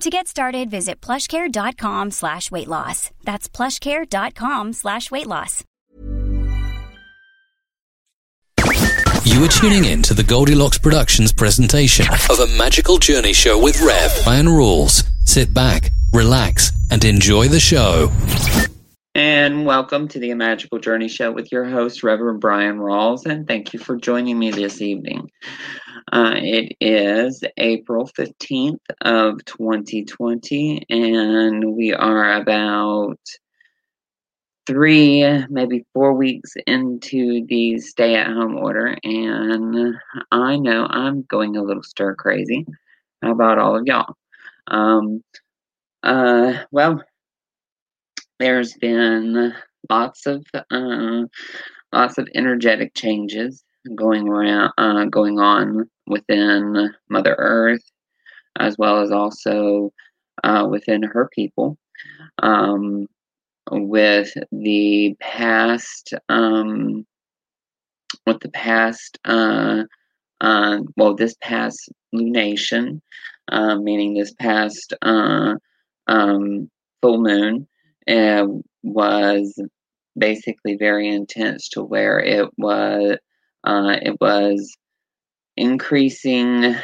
To get started, visit plushcare.com slash weight loss. That's plushcare.com slash weight loss. You are tuning in to the Goldilocks Productions presentation of a magical journey show with Rev Brian Rawls. Sit back, relax, and enjoy the show. And welcome to the Magical Journey Show with your host, Reverend Brian Rawls, and thank you for joining me this evening. Uh, it is April 15th of 2020, and we are about three, maybe four weeks into the stay at home order, and I know I'm going a little stir crazy. How about all of y'all? Um, uh, well, there's been lots of uh, lots of energetic changes going around, uh, going on within Mother Earth, as well as also uh, within her people. Um, with the past, um, with the past, uh, uh, well, this past lunation, uh, meaning this past uh, um, full moon, uh, was basically very intense to where it was uh, it was increasing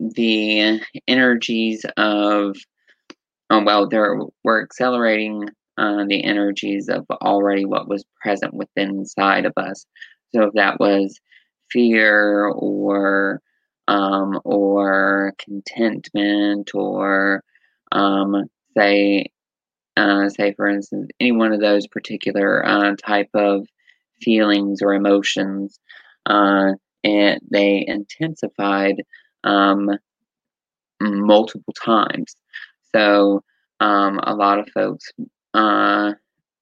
the energies of, oh, well, there we're accelerating uh, the energies of already what was present within inside of us. So if that was fear or um, or contentment or um, say uh, say for instance any one of those particular uh, type of feelings or emotions uh, and they intensified um, multiple times. So um, a lot of folks uh,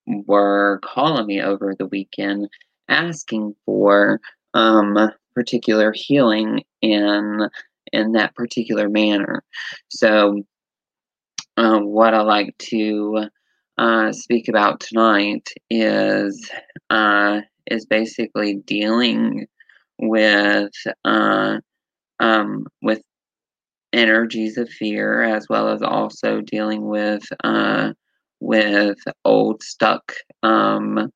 were calling me over the weekend asking for um, particular healing in in that particular manner. So uh, what I like to uh, speak about tonight is uh, is basically dealing with uh, um, with energies of fear, as well as also dealing with uh, with old stuck um,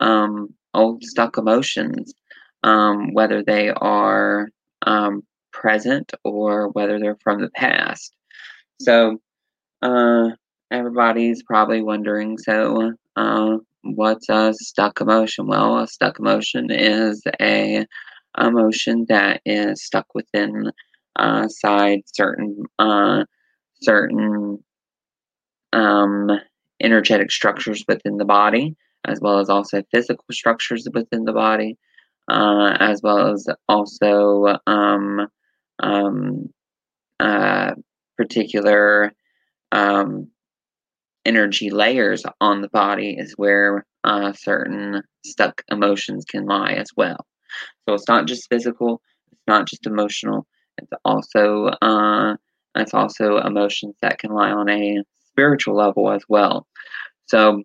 um, old stuck emotions, um, whether they are um, present or whether they're from the past. So uh, everybody's probably wondering. So uh, what's a stuck emotion? Well, a stuck emotion is a emotion that is stuck within uh, side certain uh, certain um, energetic structures within the body, as well as also physical structures within the body, uh, as well as also um, um, uh, particular um, energy layers on the body is where uh, certain stuck emotions can lie as well. So it's not just physical, it's not just emotional, it's also uh, it's also emotions that can lie on a spiritual level as well. So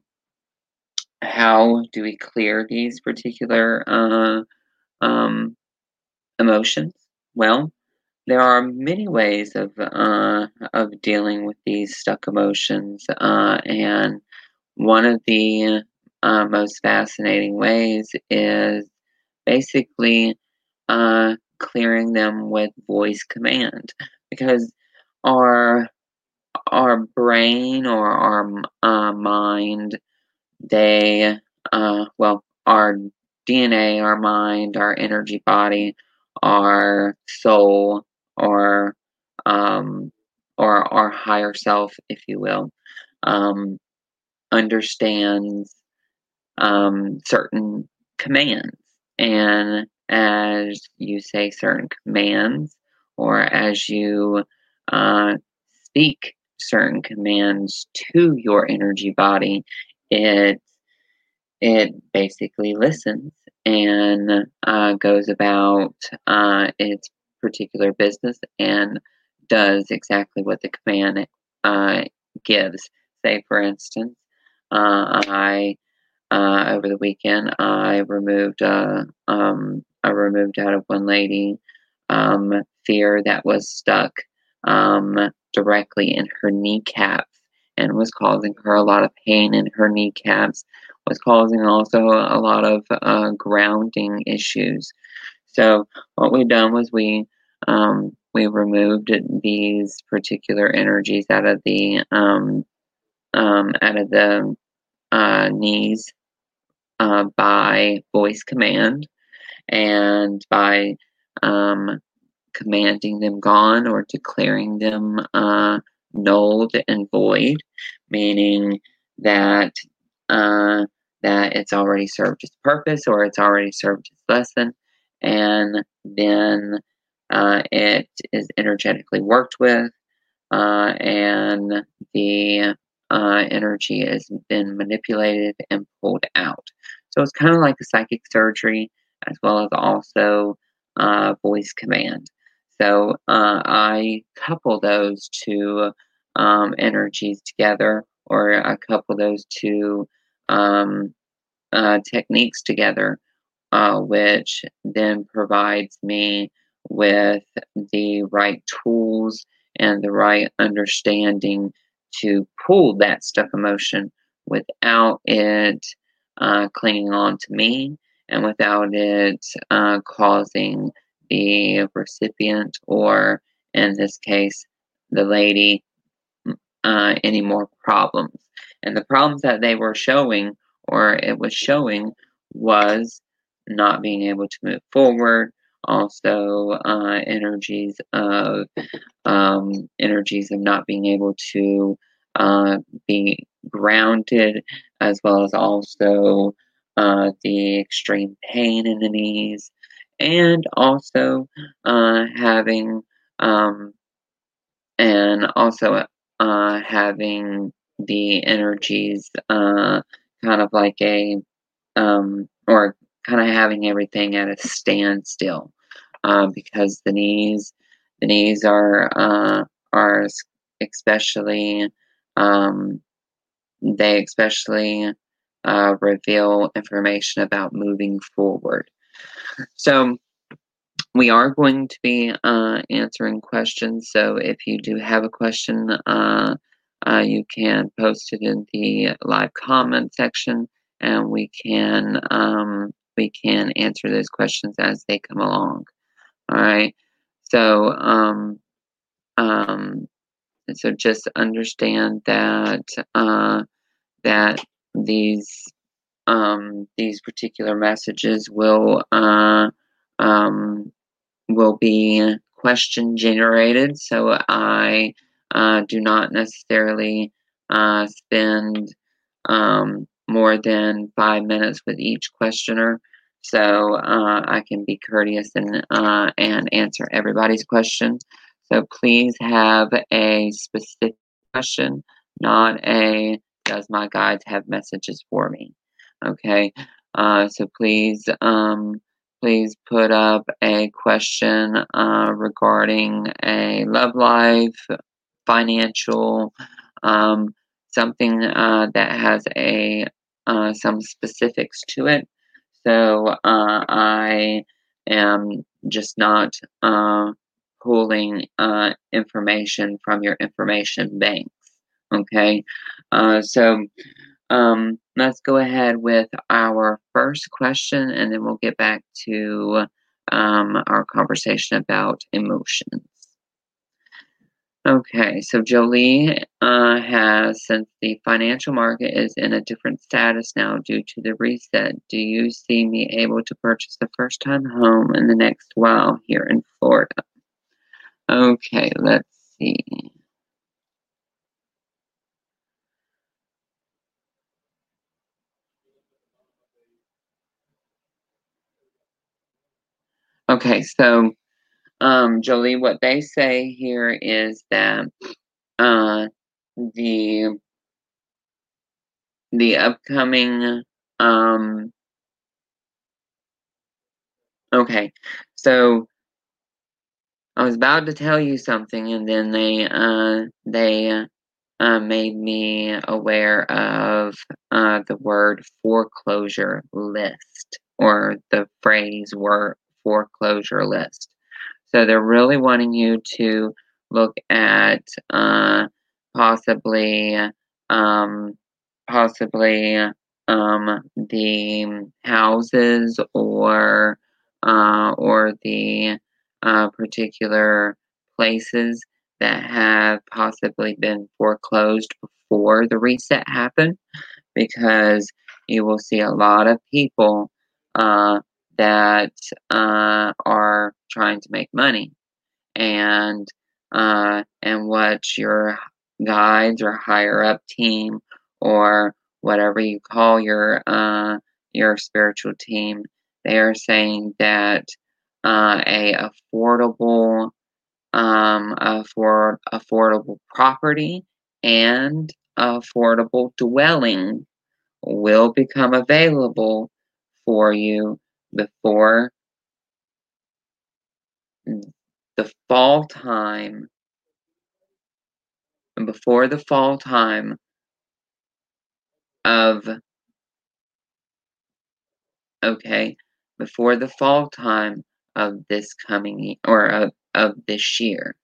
how do we clear these particular uh, um, emotions? Well, there are many ways of uh, of dealing with these stuck emotions, uh, and one of the uh, most fascinating ways is basically uh, clearing them with voice command, because our our brain or our uh, mind, they uh, well, our DNA, our mind, our energy body, our soul, or um, or our higher self, if you will, um, understands um, certain commands. And as you say certain commands, or as you uh, speak certain commands to your energy body, it it basically listens and uh, goes about uh, its particular business and does exactly what the command uh, gives. Say, for instance, uh, I uh, over the weekend I removed uh, um, I removed out of one lady um, fear that was stuck um, directly in her kneecaps and was causing her a lot of pain in her kneecaps was causing also a lot of uh, grounding issues. So what we done was we um, we removed these particular energies out of the um, um, out of the uh, knees uh, by voice command and by um, commanding them gone or declaring them uh, nulled and void, meaning that uh, that it's already served its purpose or it's already served its lesson, and then uh, it is energetically worked with, uh, and the uh, energy has been manipulated and pulled out. So it's kind of like a psychic surgery as well as also uh, voice command. So uh, I couple those two um, energies together, or I couple those two um, uh, techniques together, uh, which then provides me with the right tools and the right understanding to pull that stuck emotion without it uh, clinging on to me and without it uh, causing the recipient or in this case the lady uh, any more problems. And the problems that they were showing or it was showing was not being able to move forward also uh, energies of um, energies of not being able to uh, be grounded as well as also uh, the extreme pain in the knees. And also uh, having um, and also uh, having the energies uh, kind of like a um, or kind of having everything at a standstill uh, because the knees the knees are uh, are especially um, they especially uh, reveal information about moving forward. So we are going to be uh, answering questions. So if you do have a question, uh, uh, you can post it in the live comment section, and we can um, we can answer those questions as they come along. All right. So um, um, so just understand that uh, that these um, these particular messages will uh, um, will be question generated. So I uh, do not necessarily uh, spend um, more than five minutes with each questioner. So uh, I can be courteous and uh, and answer everybody's question. So please have a specific question, not a does my guides have messages for me? Okay. Uh, so please um, please put up a question uh, regarding a love life, financial, um, something uh, that has a uh, some specifics to it. So uh, I am just not uh, pulling uh, information from your information banks. Okay, uh, so um, let's go ahead with our first question and then we'll get back to um, our conversation about emotions. Okay, so Jolie uh, has, since the financial market is in a different status now due to the reset, do you see me able to purchase a first time home in the next while here in Florida? Okay, let's see. Okay, so um, Jolie, what they say here is that uh, the the upcoming um, okay, so I was about to tell you something, and then they uh, they uh, made me aware of uh, the word foreclosure list or the phrase word foreclosure list. So they're really wanting you to look at uh, possibly um, possibly um, the houses or uh, or the uh, particular places that have possibly been foreclosed before the reset happened because you will see a lot of people uh, that uh, are trying to make money. And uh, and what your guides or higher up team or whatever you call your uh, your spiritual team they are saying that uh, a affordable um, afford, affordable property and affordable dwelling will become available for you before the fall time before the fall time of okay before the fall time of this coming or of, of this year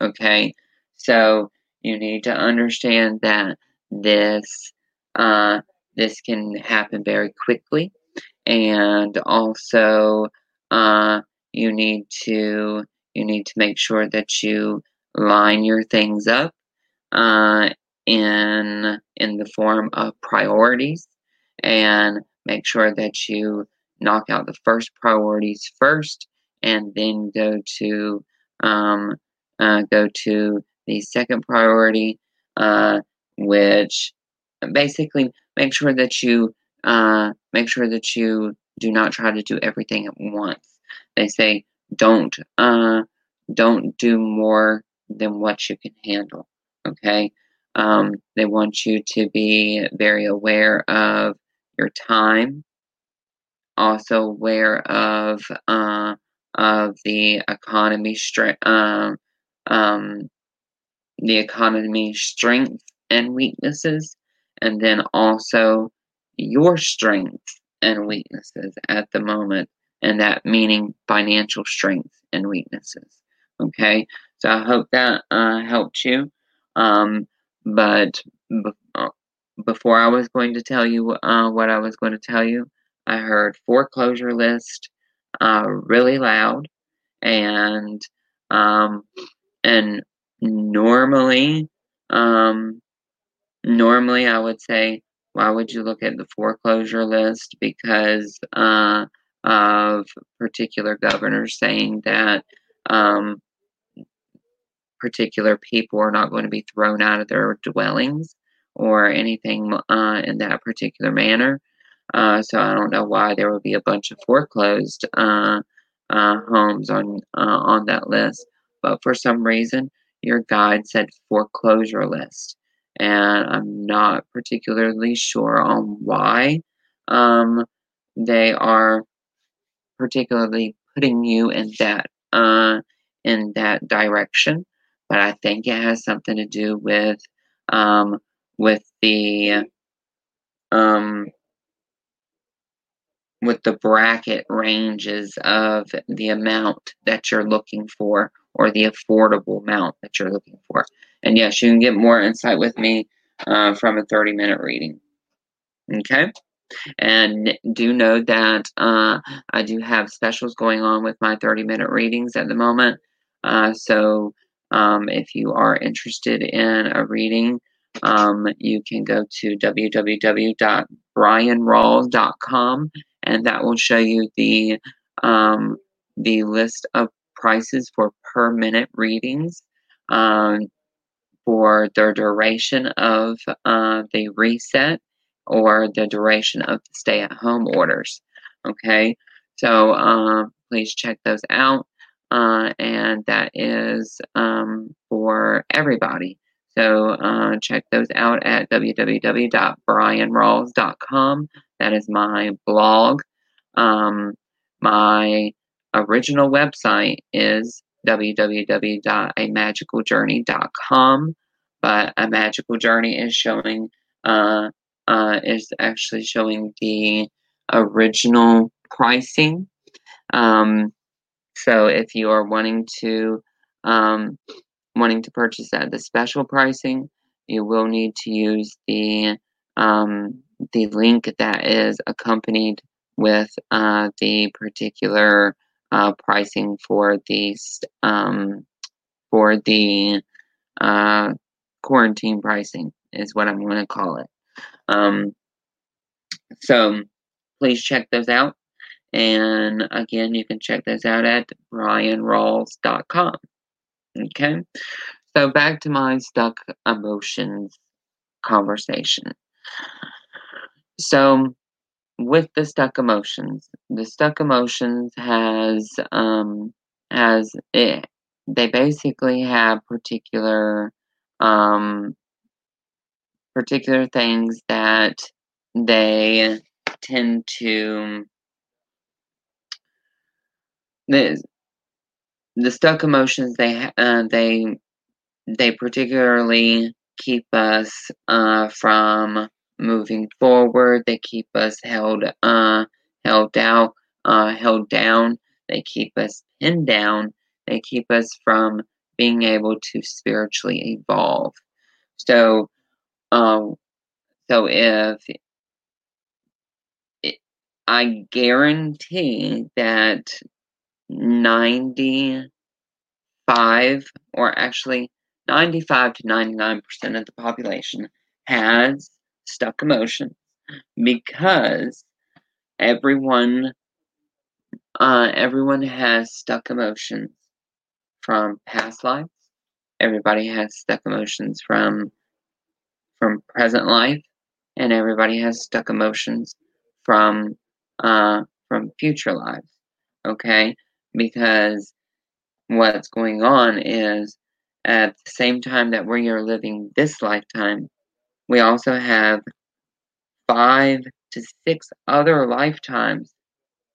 okay? So you need to understand that this uh, this can happen very quickly and also uh, you need to you need to make sure that you line your things up uh, in in the form of priorities and make sure that you knock out the first priorities first and then go to um, uh, go to the second priority uh, which basically make sure that you uh, make sure that you do not try to do everything at once. They say don't uh, don't do more than what you can handle. Okay. Um, they want you to be very aware of your time, also aware of uh, of the economy strength, um, um, the economy strength and weaknesses, and then also your strengths and weaknesses at the moment, and that meaning financial strengths and weaknesses. Okay, so I hope that uh, helped you. Um, but be- uh, before I was going to tell you uh, what I was going to tell you, I heard foreclosure list uh, really loud, and um, and normally, um, normally I would say why would you look at the foreclosure list? Because uh, of particular governors saying that um, particular people are not going to be thrown out of their dwellings or anything uh, in that particular manner. Uh, so I don't know why there would be a bunch of foreclosed uh, uh homes on uh, on that list, but for some reason your guide said foreclosure list and I'm not particularly sure on why um, they are particularly putting you in that uh, in that direction. But I think it has something to do with um, with the um, with the bracket ranges of the amount that you're looking for or the affordable amount that you're looking for. And yes, you can get more insight with me uh, from a 30 minute reading. Okay. And do know that uh, I do have specials going on with my 30 minute readings at the moment. Uh, so um, if you are interested in a reading, um, you can go to www.brianrawls.com and that will show you the um, the list of prices for per minute readings um, for the duration of uh, the reset or the duration of the stay at home orders. Okay, so uh, please check those out. Uh, and that is um, for everybody. So uh, check those out at www.brianrawls.com. That is my blog. Um, my original website is www.amagicaljourney.com, but a magical journey is showing uh, uh, is actually showing the original pricing. Um, so if you are wanting to um, wanting to purchase at the special pricing, you will need to use the um, the link that is accompanied with uh, the particular uh, pricing for these um, for the uh, quarantine pricing is what I'm going to call it. Um, so please check those out. And again, you can check those out at brianrawls.com. Okay, so back to my stuck emotions conversation. So, with the stuck emotions, the stuck emotions has um, has it. They basically have particular um, particular things that they tend to the the stuck emotions they uh, they they particularly keep us uh, from moving forward. They keep us held uh, held out, uh, held down. They keep us pinned down. They keep us from being able to spiritually evolve. So, um, so if I guarantee that 95 or actually 95 to 99% of the population has stuck emotions because everyone uh, everyone has stuck emotions from past lives everybody has stuck emotions from from present life. And everybody has stuck emotions from uh, from future lives okay? Because what's going on is at the same time that we are living this lifetime, we also have five to six other lifetimes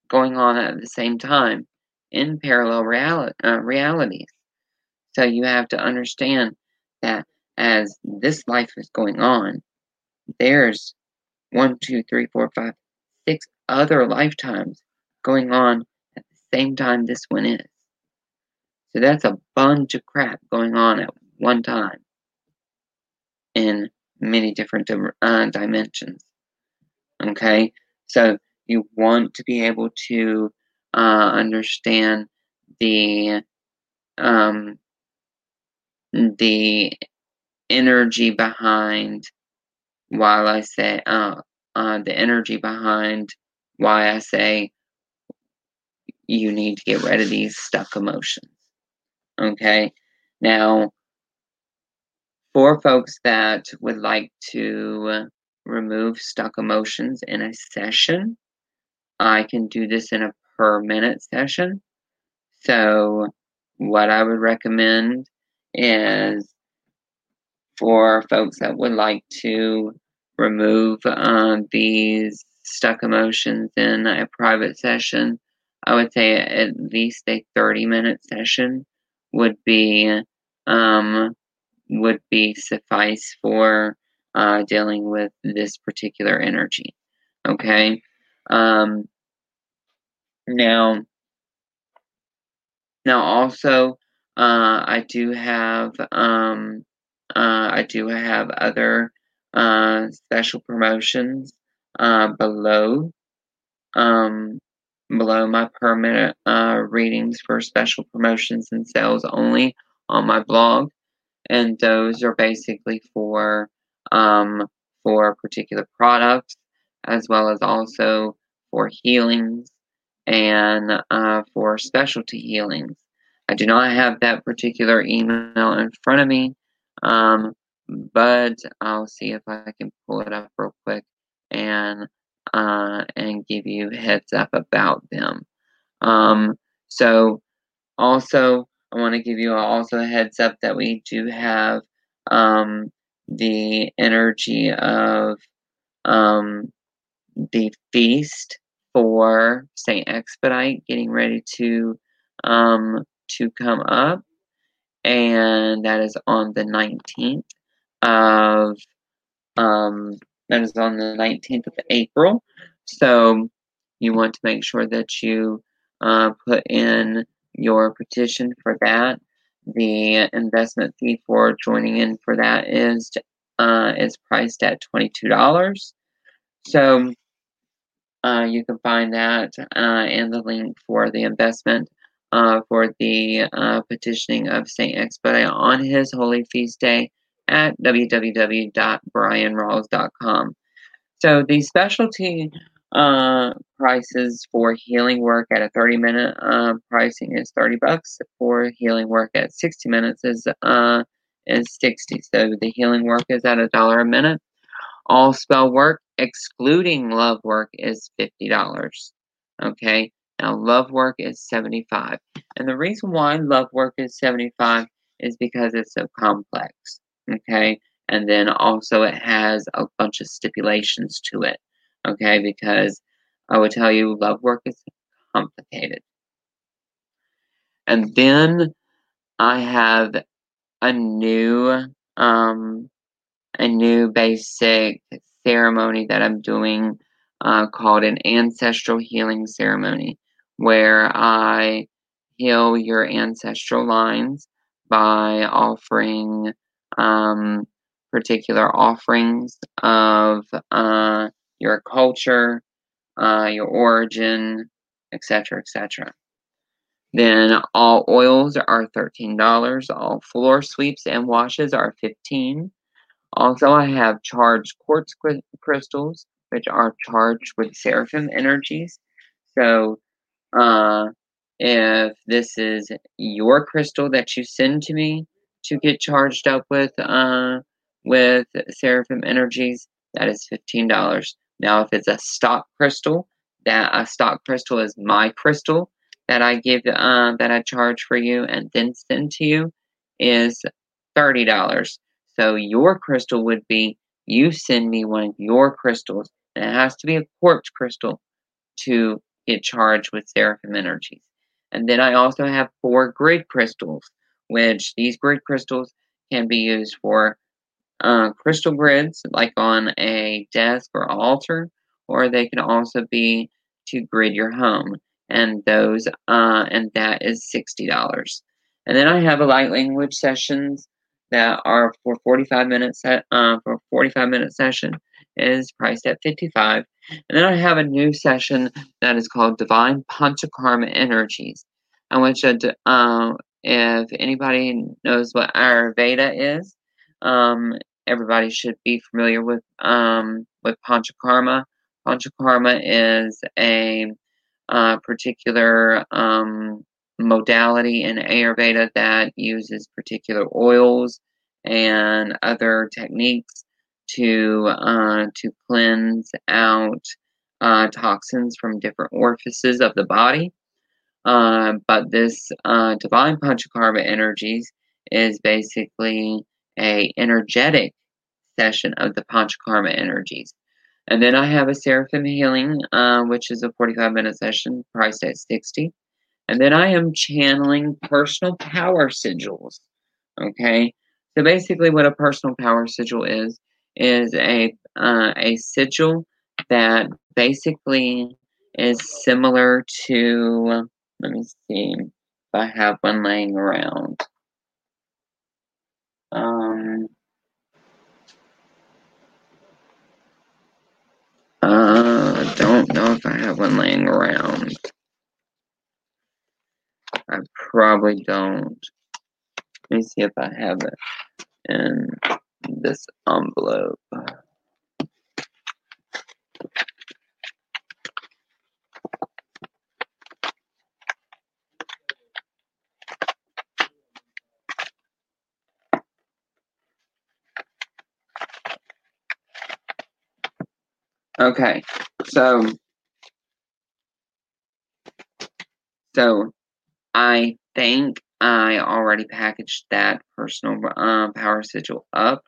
going on at the same time in parallel reali- uh, realities. So you have to understand that as this life is going on, there's one, two, three, four, five, six other lifetimes going on at the same time this one is. So that's a bunch of crap going on at one time in many different uh, dimensions. Okay, so you want to be able to uh, understand the um, the energy behind while I say uh, uh, the energy behind why I say you need to get rid of these stuck emotions. Okay? Now, for folks that would like to remove stuck emotions in a session, I can do this in a per minute session. So, what I would recommend is for folks that would like to remove uh, these stuck emotions in a private session, I would say at least a 30 minute session would be um, would be suffice for uh, dealing with this particular energy. Okay. Um, now, now also, uh, I do have um, uh, I do have other uh, special promotions uh, below um, below my permanent uh, readings for special promotions and sales only on my blog, and those are basically for um, for particular products as well as also for healings and uh, for specialty healings. I do not have that particular email in front of me, um, but I'll see if I can pull it up real quick and uh, and give you heads up about them. Um, so also, I want to give you also a heads up that we do have um, the energy of um, the feast for Saint Expedite getting ready to um, to come up, and that is on the nineteenth of um, that is on the nineteenth of April. So you want to make sure that you uh, put in your petition for that. The investment fee for joining in for that is uh, is priced at twenty two dollars. So uh, you can find that uh, and the link for the investment uh, for the uh, petitioning of Saint Expedite on his holy feast day at www.brianrawls.com. So the specialty uh, prices for healing work at a 30 minute uh, pricing is 30 bucks. For healing work at 60 minutes is uh, is 60. So the healing work is at a dollar a minute. All spell work, excluding love work, is $50. Okay. Now love work is 75. And the reason why love work is 75 is because it's so complex. Okay. And then also it has a bunch of stipulations to it okay? Because I would tell you, love work is complicated. And then I have a new, um, a new basic ceremony that I'm doing uh, called an ancestral healing ceremony, where I heal your ancestral lines by offering um, particular offerings of uh, your culture, uh, your origin, etc., etc. Then all oils are $13. All floor sweeps and washes are 15 Also, I have charged quartz crystals, which are charged with seraphim energies. So, uh, if this is your crystal that you send to me to get charged up with uh, with seraphim energies, that is $15. Now, if it's a stock crystal, that a stock crystal is my crystal that I give uh, that I charge for you and then send to you is thirty dollars. So your crystal would be you send me one of your crystals, and it has to be a quartz crystal to get charged with seraphim energies. And then I also have four grid crystals, which these grid crystals can be used for uh, crystal grids, like on a desk or altar, or they can also be to grid your home. And those, uh, and that is sixty dollars. And then I have a light language sessions that are for 45 minutes set, uh, for 45 minute session is priced at 55 and then i have a new session that is called divine panchakarma energies i want you to uh, if anybody knows what ayurveda is um, everybody should be familiar with um, with Panchakarma. Panchakarma is a uh, particular um, modality in Ayurveda that uses particular oils and other techniques to uh, to cleanse out uh, toxins from different orifices of the body. Uh, but this uh, divine panchakarma energies is basically a energetic session of the Panchakarma energies. And then I have a Seraphim Healing, uh, which is a 45 minute session priced at 60 And then I am channeling personal power sigils. Okay. So basically, what a personal power sigil is, is a, uh, a sigil that basically is similar to, let me see if I have one laying around. Um, uh, don't know if I have one laying around. I probably don't. Let me see if I have it in this envelope. Okay, so so I think I already packaged that personal uh, power sigil up,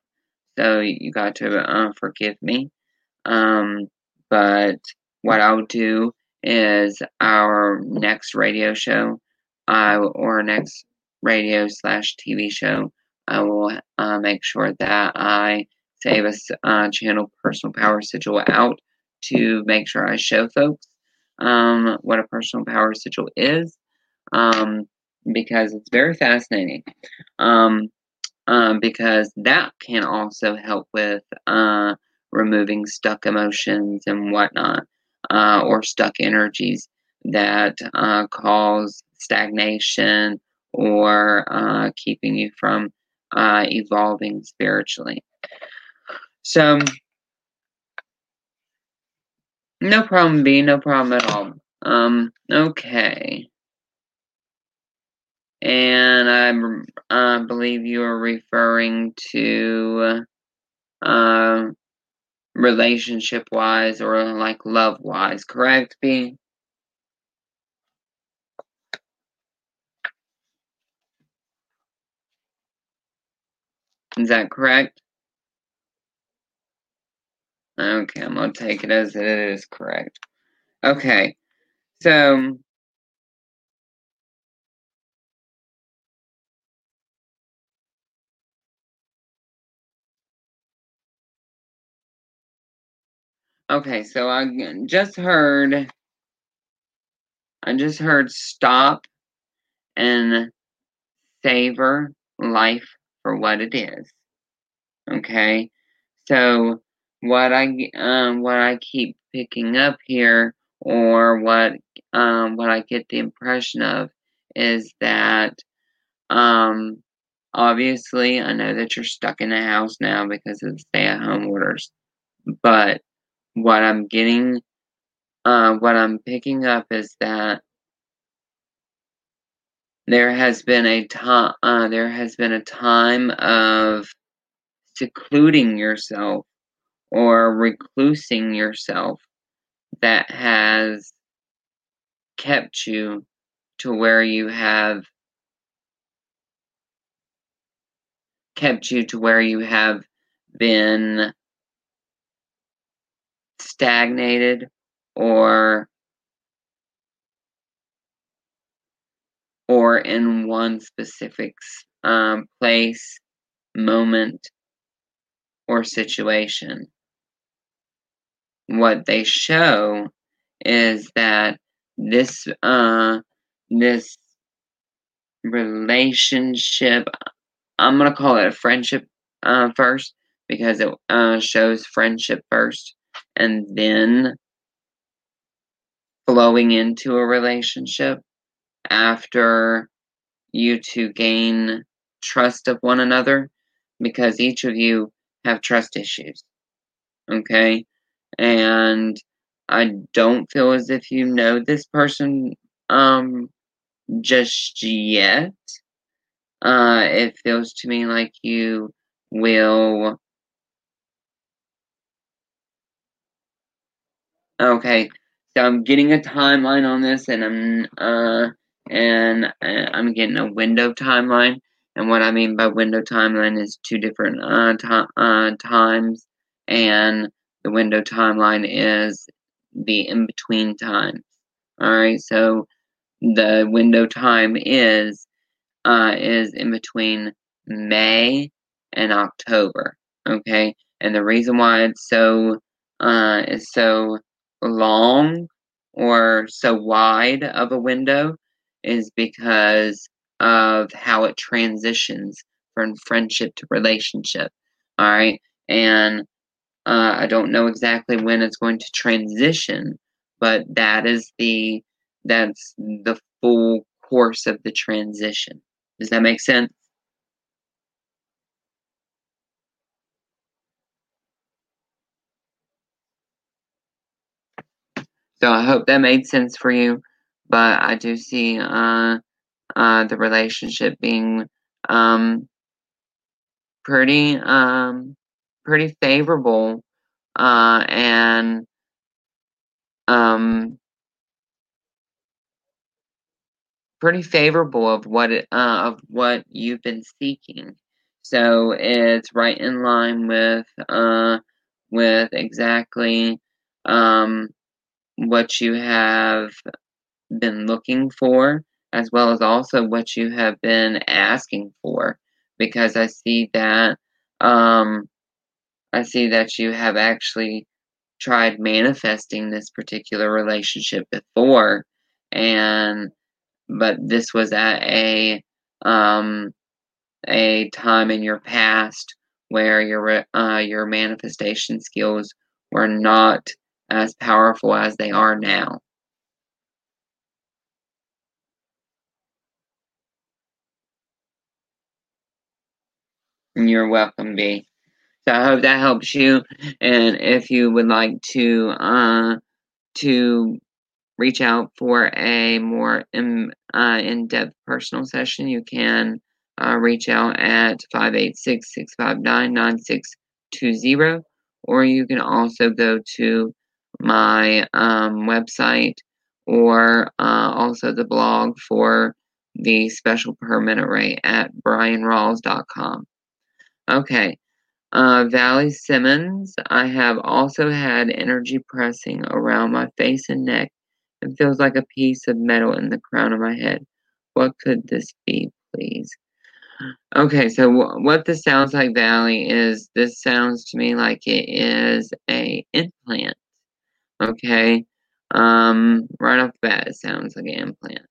so you got to uh, forgive me. Um, but what I'll do is our next radio show, uh, or next radio slash TV show, I will uh, make sure that I save a uh, channel personal power sigil out to make sure I show folks um, what a personal power sigil is um, because it's very fascinating. Um, um, because that can also help with uh, removing stuck emotions and whatnot, uh, or stuck energies that uh, cause stagnation or uh, keeping you from uh, evolving spiritually. So, no problem, B. No problem at all. Um, okay. And I uh, believe you are referring to uh, relationship wise or like love wise, correct, B? Is that correct? Okay, I'm gonna take it as it is correct. Okay, so okay, so I just heard, I just heard stop and savor life for what it is. Okay, so what I um what I keep picking up here, or what um what I get the impression of, is that um obviously I know that you're stuck in the house now because of the stay-at-home orders, but what I'm getting, uh, what I'm picking up is that there has been a time, uh, there has been a time of secluding yourself or reclusing yourself that has kept you to where you have kept you to where you have been stagnated or or in one specific um, place, moment, or situation what they show is that this uh this relationship i'm gonna call it a friendship uh first because it uh shows friendship first and then flowing into a relationship after you two gain trust of one another because each of you have trust issues okay and I don't feel as if you know this person um just yet. Uh it feels to me like you will Okay, so I'm getting a timeline on this and I'm uh and uh, I'm getting a window timeline. And what I mean by window timeline is two different uh, to- uh times and the window timeline is the in between times. All right, so the window time is uh, is in between May and October. Okay, and the reason why it's so uh, is so long or so wide of a window is because of how it transitions from friendship to relationship. All right. And uh, I don't know exactly when it's going to transition, but that is the that's the full course of the transition. Does that make sense? So I hope that made sense for you, but I do see uh, uh, the relationship being um, pretty um, pretty favorable uh, and um, pretty favorable of what it, uh, of what you've been seeking. So it's right in line with uh, with exactly um, what you have been looking for, as well as also what you have been asking for. Because I see that um, I see that you have actually tried manifesting this particular relationship before, and but this was at a um, a time in your past where your uh, your manifestation skills were not as powerful as they are now. You're welcome, B. So I hope that helps you. And if you would like to uh, to reach out for a more in, uh, in-depth personal session, you can uh, reach out at 586-659-9620 or you can also go to my um, website or uh, also the blog for the special per minute rate at brianrawls.com. Okay, uh, Valley Simmons, I have also had energy pressing around my face and neck and feels like a piece of metal in the crown of my head. What could this be, please? Okay, so w- what this sounds like, Valley, is this sounds to me like it is a implant. Okay, um, right off the bat, it sounds like an implant.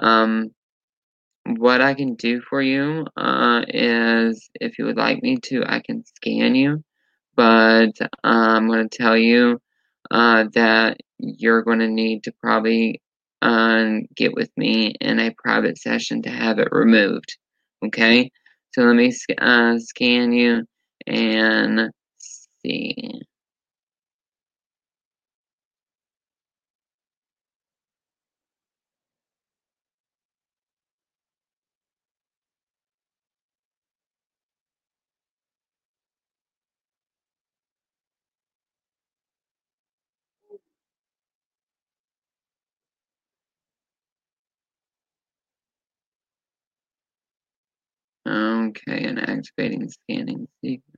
Um, what I can do for you uh, is, if you would like me to, I can scan you, but uh, I'm going to tell you uh, that you're going to need to probably uh, get with me in a private session to have it removed. Okay, so let me uh, scan you and see. Okay, and activating scanning sequence.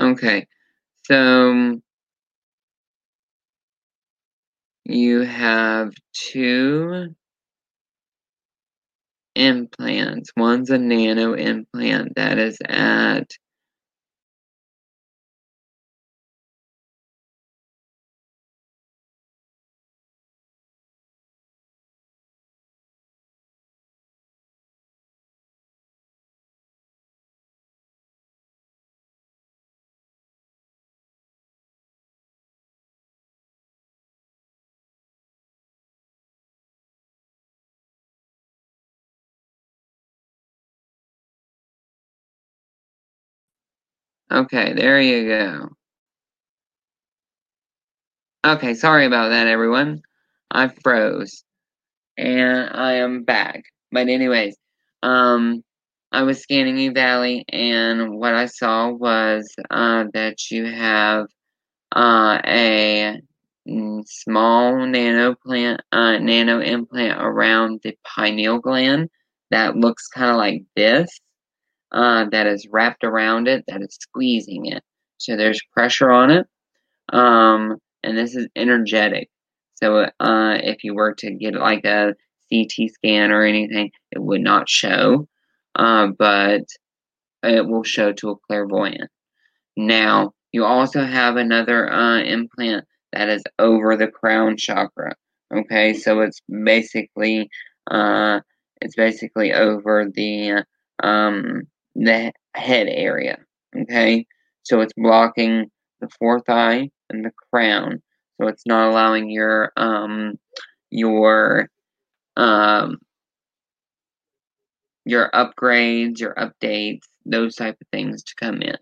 Okay, so um, you have two implants. One's a nano implant that is at Okay, there you go. Okay, sorry about that, everyone. I froze. And I am back. But anyways, um, I was scanning you, Valley, and what I saw was uh, that you have uh, a small nano plant, uh, nano implant around the pineal gland that looks kind of like this uh, that is wrapped around it, that is squeezing it. So there's pressure on it, um, and this is energetic. So uh, if you were to get like a CT scan or anything, it would not show. Uh, but it will show to a clairvoyant. Now, you also have another uh, implant that is over the crown chakra. Okay, so it's basically uh, it's basically over the um, the head area. Okay, so it's blocking the fourth eye and the crown, so it's not allowing your um your um your upgrades, your updates, those type of things to come in.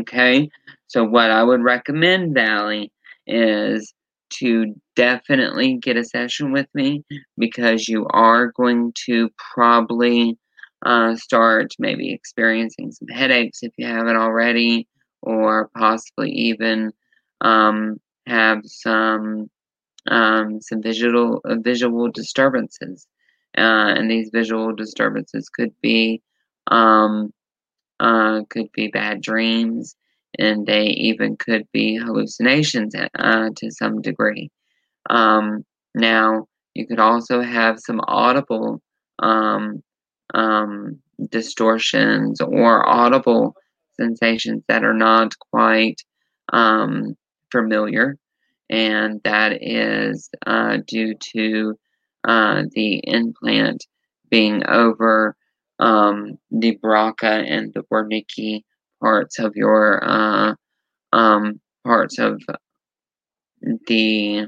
Okay, so what I would recommend, Valley, is to definitely get a session with me because you are going to probably uh, start maybe experiencing some headaches if you haven't already, or possibly even um, have some um, some visual uh, visual disturbances. Uh, and these visual disturbances could be um, uh, could be bad dreams, and they even could be hallucinations uh, to some degree. Um, now, you could also have some audible um, distortions or audible sensations that are not quite um, familiar, and that is uh, due to uh, the implant being over um, the Broca and the Wernicke parts of your uh, um, parts of the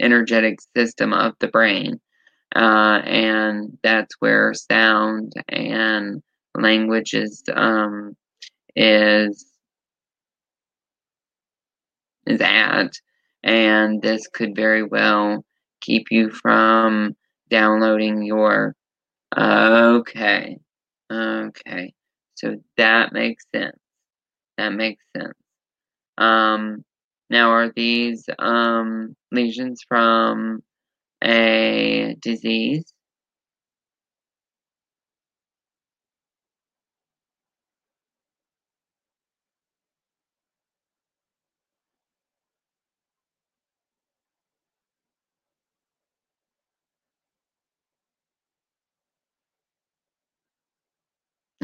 energetic system of the brain. Uh, and that's where sound and language is um, is is at, and this could very well keep you from downloading your. Okay, okay, so that makes sense. That makes sense. Um, now, are these um, lesions from a disease?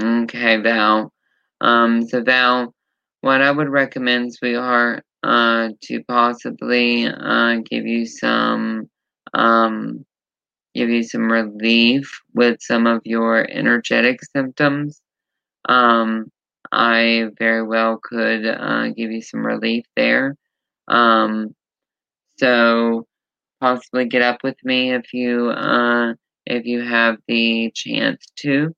Okay, Val. Um, so Val, what I would recommend, sweetheart, uh, to possibly uh, give you some um, give you some relief with some of your energetic symptoms. Um, I very well could uh, give you some relief there. Um, so possibly get up with me if you uh, if you have the chance to.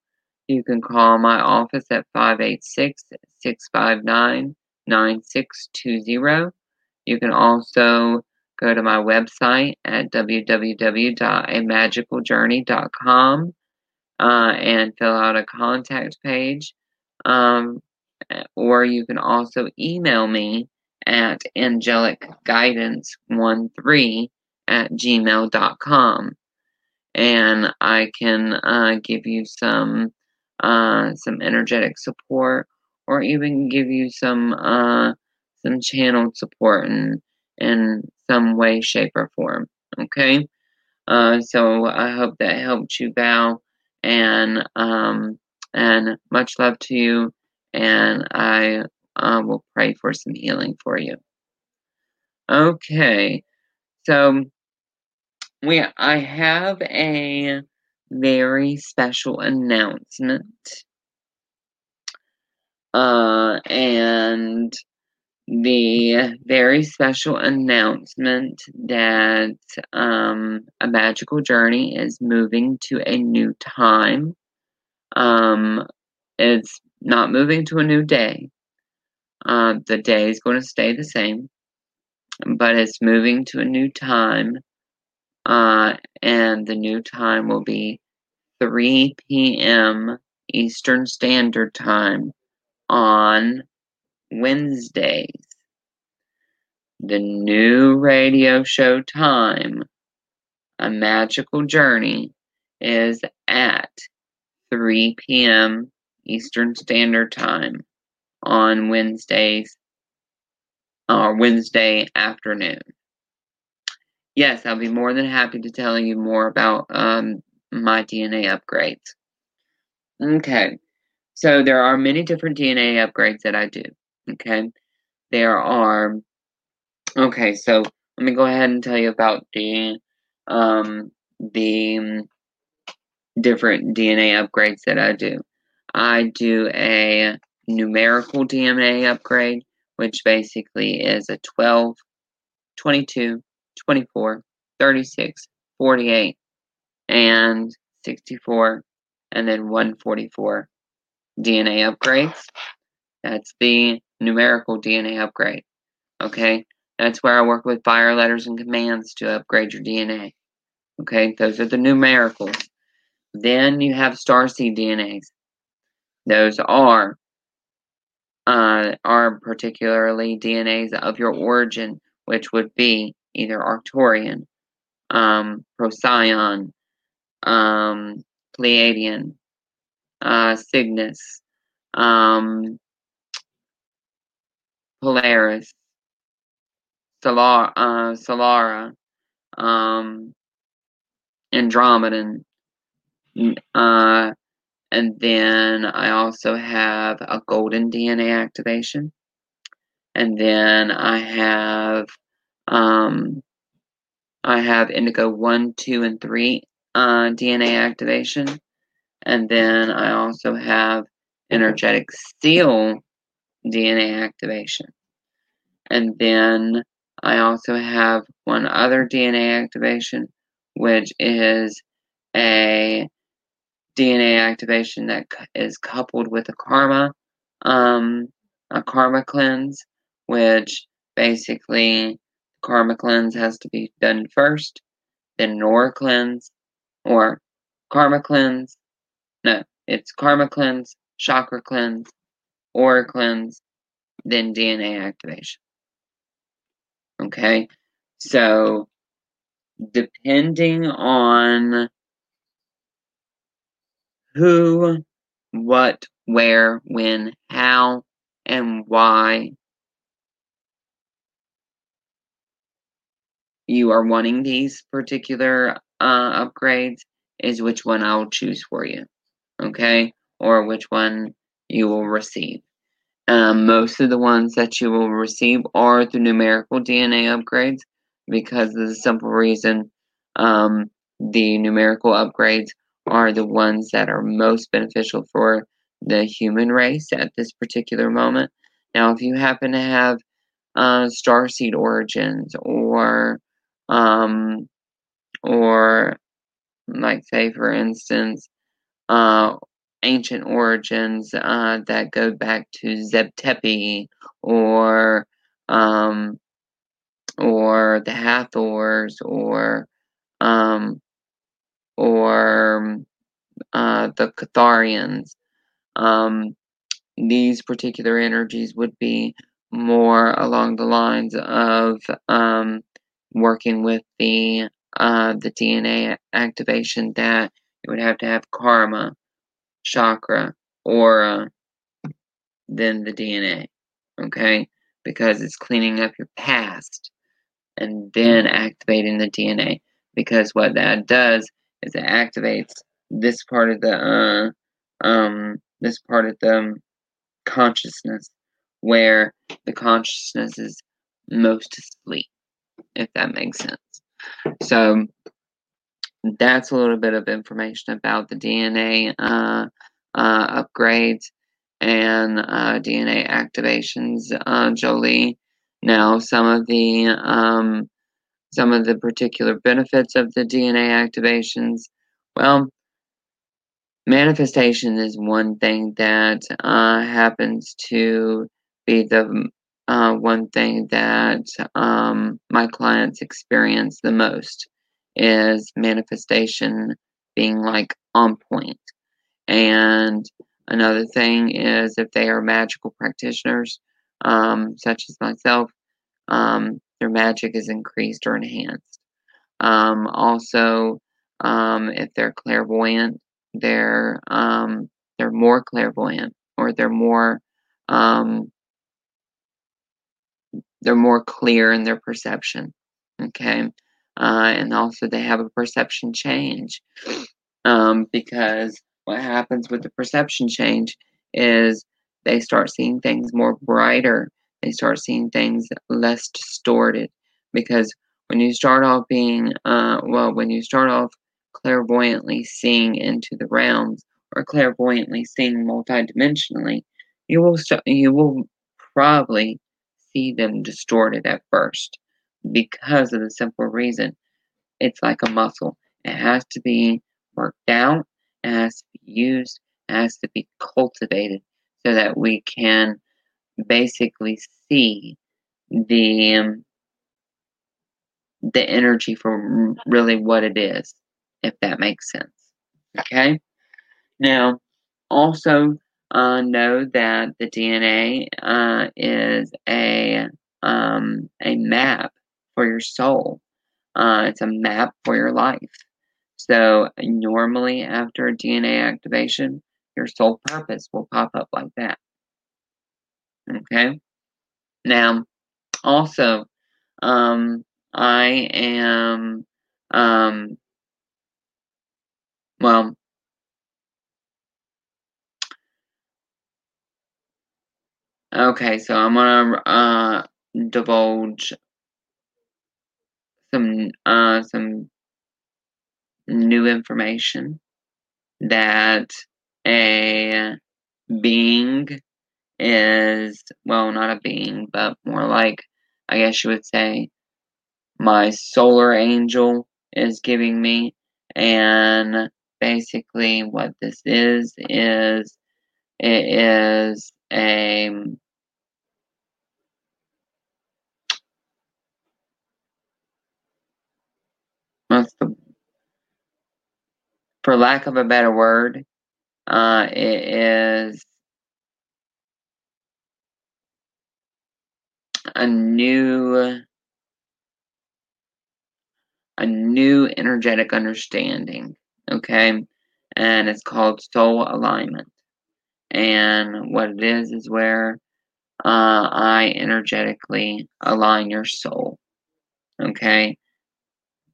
You can call my office at 586 659 9620. You can also go to my website at www.amagicaljourney.com uh, and fill out a contact page. Um, or you can also email me at angelicguidance13 at gmail.com and I can uh, give you some uh, some energetic support or even give you some uh, some channeled support in in some way, shape, or form. Okay, uh, so I hope that helped you, Val, and um, and much love to you, and I uh, will pray for some healing for you. Okay, so we I have a very special announcement. Uh, and the very special announcement that um, A Magical Journey is moving to a new time. Um, it's not moving to a new day. Uh, the day is going to stay the same, but it's moving to a new time. Uh, and the new time will be 3 p.m. Eastern Standard Time on Wednesdays. The new radio show time, A Magical Journey, is at 3 p.m. Eastern Standard Time on Wednesdays or Wednesday afternoon. Yes, I'll be more than happy to tell you more about um, my DNA upgrades. Okay, So there are many different DNA upgrades that I do. Okay. There are okay, so let me go ahead and tell you about the um the different DNA upgrades that I do. I do a numerical DNA upgrade, which basically is a 12, 22, 24, 36, 48, and 64, and then 144 DNA upgrades. That's the numerical DNA upgrade. Okay, that's where I work with fire letters and commands to upgrade your DNA. Okay, those are the numericals. Then you have starseed DNAs. Those are uh, are particularly DNAs of your origin, which would be either Arcturian, um, Procyon, um, Pleiadian, uh, Cygnus, um, Polaris, Solar, uh, Solara, um, Andromedan, uh, and then I also have a golden DNA activation. And then I have um, I have indigo 1, 2, and 3 uh, DNA activation. And then I also have energetic seal DNA activation. And then I also have one other DNA activation, which is a DNA activation that is coupled with a karma, um, a karma cleanse, which basically karma cleanse has to be done first, then nor cleanse, or karma cleanse. No, it's karma cleanse, chakra cleanse, aura cleanse, then DNA activation. Okay, so depending on who, what, where, when, how, and why you are wanting these particular uh, upgrades is which one I'll choose for you. Okay? Or which one you will receive. Um, most of the ones that you will receive are the numerical DNA upgrades because of the simple reason um, the numerical upgrades are the ones that are most beneficial for the human race at this particular moment. Now, if you happen to have uh, starseed origins or um, or like say for instance uh, ancient origins uh, that go back to Zep Tepi or um, or the Hathors or um, or uh, the Catharians. Um, these particular energies would be more along the lines of um, working with the uh, the DNA activation that you would have to have karma, chakra, aura, then the DNA. Okay? Because it's cleaning up your past and then activating the DNA. Because what that does is it activates this part of the uh, um this part of the consciousness where the consciousness is most asleep if that makes sense so that's a little bit of information about the dna uh, uh, upgrades and uh, dna activations uh, jolie now some of the um, some of the particular benefits of the DNA activations. Well, manifestation is one thing that uh, happens to be the uh, one thing that um, my clients experience the most is manifestation being like on point. And another thing is if they are magical practitioners, um, such as myself, um, their magic is increased or enhanced. Um, also, um, if they're clairvoyant, they're um, they're more clairvoyant or they're more um, they're more clear in their perception. Okay, uh, and also they have a perception change um, because what happens with the perception change is they start seeing things more brighter. They start seeing things less distorted because when you start off being, uh, well, when you start off clairvoyantly seeing into the realms or clairvoyantly seeing multidimensionally, you will st- you will probably see them distorted at first because of the simple reason it's like a muscle. It has to be worked out, it has to be used, it has to be cultivated so that we can basically see the um, the energy for really what it is, if that makes sense. Okay. Now, also uh, know that the DNA uh, is a um, a map for your soul. Uh, it's a map for your life. So normally after DNA activation, your soul purpose will pop up like that. Okay. Now, also, um, I am, um, well, okay, so I'm gonna uh, divulge some uh, some new information that a being is well not a being but more like i guess you would say my solar angel is giving me. And basically what this is is it is a what's the for lack of a better word uh, it is a new a new energetic understanding okay? And it's called soul alignment. And what it is is where uh, i energetically align your soul okay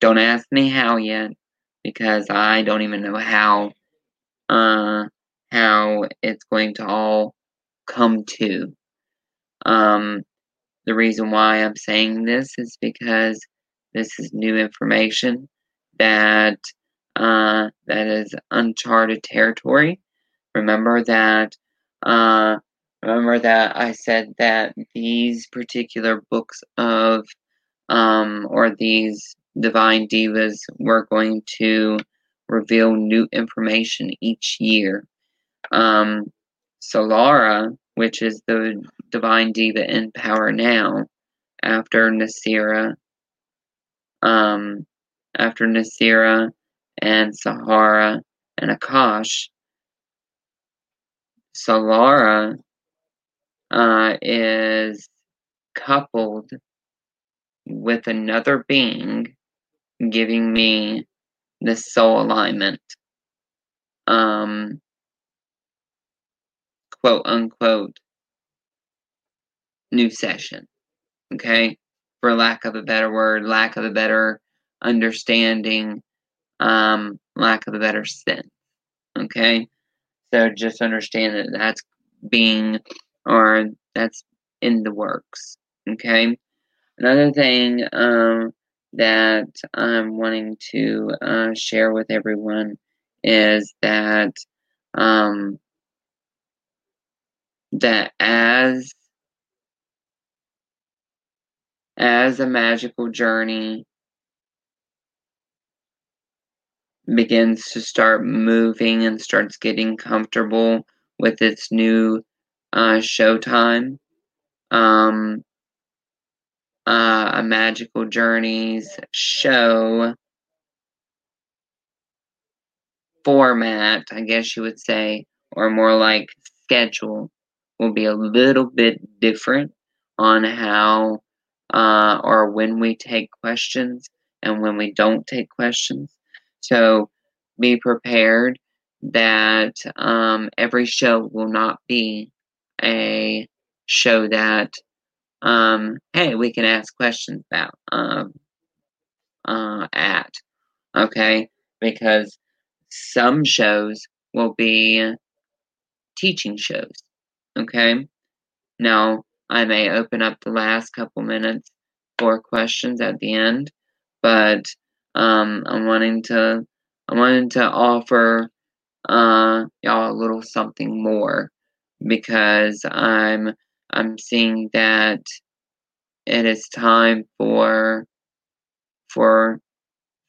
don't ask me how yet because i don't even know how uh, how it's going to all come to. Um, the reason why I'm saying this is because this is new information that uh, that is uncharted territory. Remember that. Uh, remember that I said that these particular books of um, or these divine divas were going to reveal new information each year. Um, Solara, which is the divine diva in power now, after Nasira, um, after Nasira and Sahara and Akash, Solara uh, is coupled with another being giving me the soul alignment um quote unquote new session okay? For lack of a better word lack of a better understanding um lack of a better sense okay? So just understand that that's being or that's in the works okay? Another thing um that I'm wanting to uh, share with everyone is that um, that as as a magical journey begins to start moving and starts getting comfortable with its new uh, showtime um, uh, a magical journeys show format, I guess you would say, or more like schedule, will be a little bit different on how uh, or when we take questions and when we don't take questions. So be prepared that um, every show will not be a show that um, hey, we can ask questions about um, uh, at. Okay, because some shows will be teaching shows. Okay? Now, I may open up the last couple minutes for questions at the end, but um, I'm wanting to I'm wanting to offer uh, y'all a little something more because I'm I'm seeing that it is time for for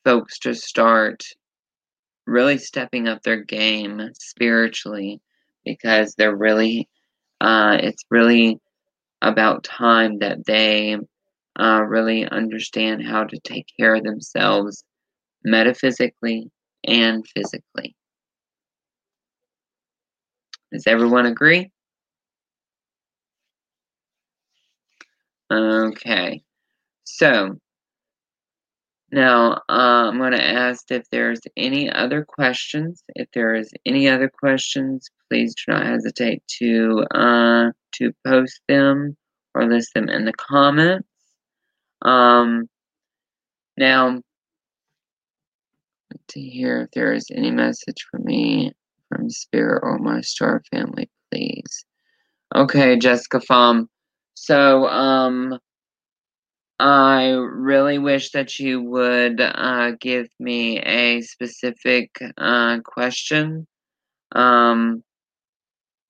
folks to start really stepping up their game spiritually because they're really uh, it's really about time that they uh, really understand how to take care of themselves metaphysically and physically. Does everyone agree? Okay, so now uh, I'm going to ask if there's any other questions. If there is any other questions, please do not hesitate to uh, to post them or list them in the comments. Um, now, to hear if there is any message for me from Spirit or my star family, please. Okay, Jessica Fum. So, um, I really wish that you would uh, give me a specific uh, question. Um,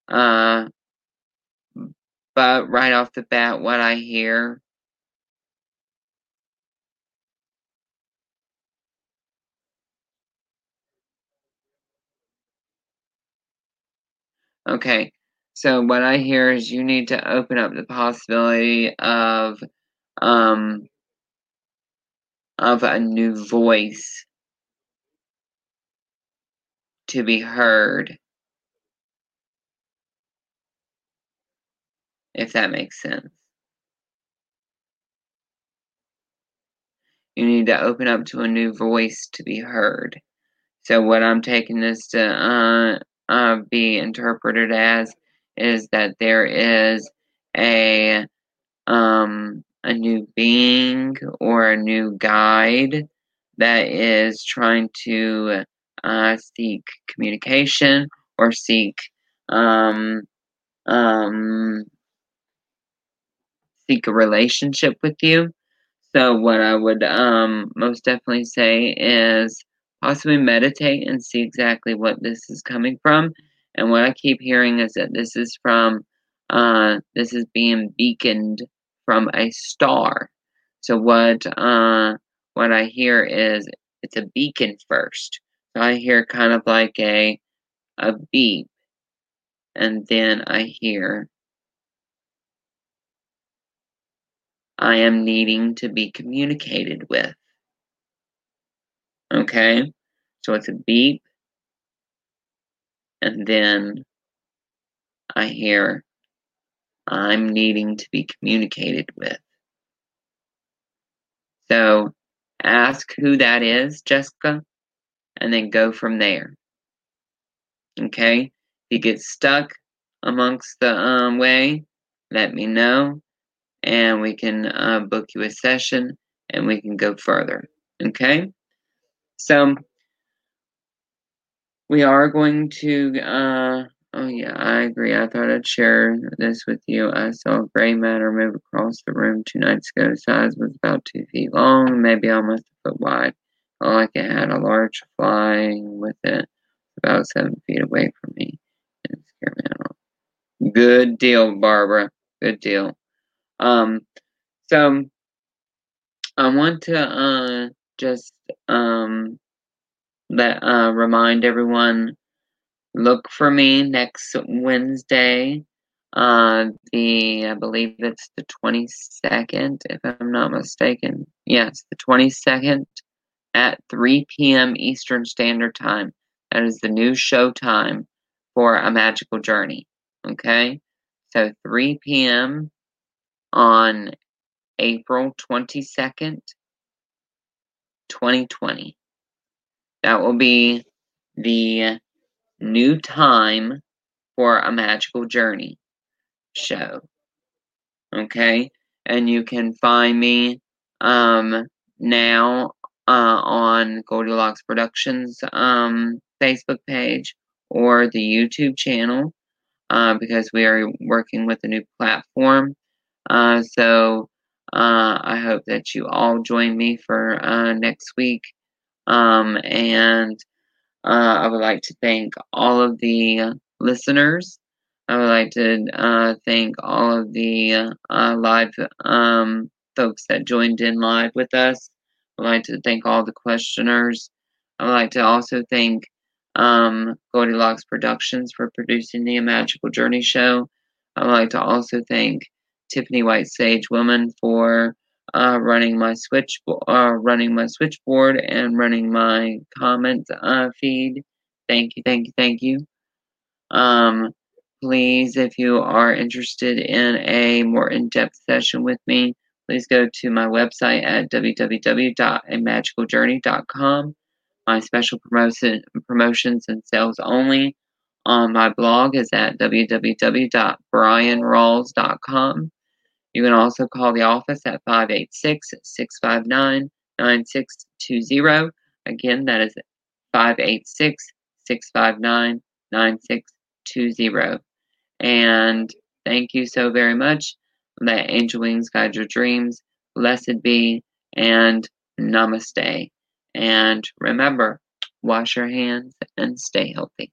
uh, but right off the bat, what I hear Okay, so what I hear is you need to open up the possibility of um of a new voice to be heard. If that makes sense. You need to open up to a new voice to be heard. So what I'm taking this to uh uh, be interpreted as is that there is a um, a new being or a new guide that is trying to uh, seek communication or seek um, um, seek a relationship with you. So what I would um, most definitely say is possibly meditate and see exactly what this is coming from. And what I keep hearing is that this is from, uh, this is being beaconed from a star. So what, uh, what I hear is it's a beacon first. So I hear kind of like a, a beep, and then I hear I am needing to be communicated with. Okay? So it's a beep, and then I hear I'm needing to be communicated with. So ask who that is, Jessica, and then go from there. Okay? If you get stuck amongst the um, way, let me know, and we can uh, book you a session and we can go further. Okay? So we are going to, uh, oh yeah, I agree. I thought I'd share this with you. I saw a gray matter move across the room two nights ago. The size was about two feet long, maybe almost a foot wide. Felt like it had a large fly with it about seven feet away from me. It scared me off. Good deal, Barbara. Good deal. Um, so I want to uh just um let uh, remind everyone look for me next Wednesday. Uh, the I believe it's the 22nd, if I'm not mistaken. Yes, the 22nd at 3 p.m. Eastern Standard Time. That is the new show time for A Magical Journey. Okay? So 3 p.m. on April 22nd, 2020. That will be the new time for a magical journey show. Okay? And you can find me um, now uh, on Goldilocks Productions um, Facebook page or the YouTube channel. uh, because we are working with a new platform. Uh, so uh, I hope that you all join me for uh, next week. Um, and uh, I would like to thank all of the listeners. I would like to uh, thank all of the live um, folks that joined in live with us. I'd like to thank all the questioners. I would like to also thank um, Goldilocks Productions for producing the Magical Journey show. I would like to also thank Tiffany White Sage Woman for uh, running my switch, uh, running my switchboard and running my comment uh, feed. Thank you, thank you, thank you. Um, please, if you are interested in a more in-depth session with me, please go to my website at www.amagicaljourney.com my special promotion, promotions and sales only on my blog is at www.brianrawls.com. You can also call the office at 586 659 9620. Again, that is 586 659 9620. And thank you so very much. Let angel wings guide your dreams. Blessed be and namaste. And remember, wash your hands and stay healthy.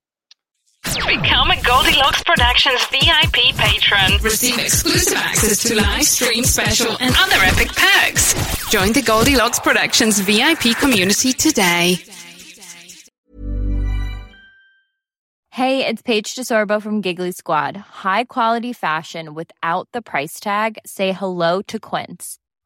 Become a Goldilocks Productions VIP patron. Receive exclusive access to live stream special and other epic perks. Join the Goldilocks Productions VIP community today. Hey, it's Paige DeSorbo from Giggly Squad. High quality fashion without the price tag. Say hello to Quince.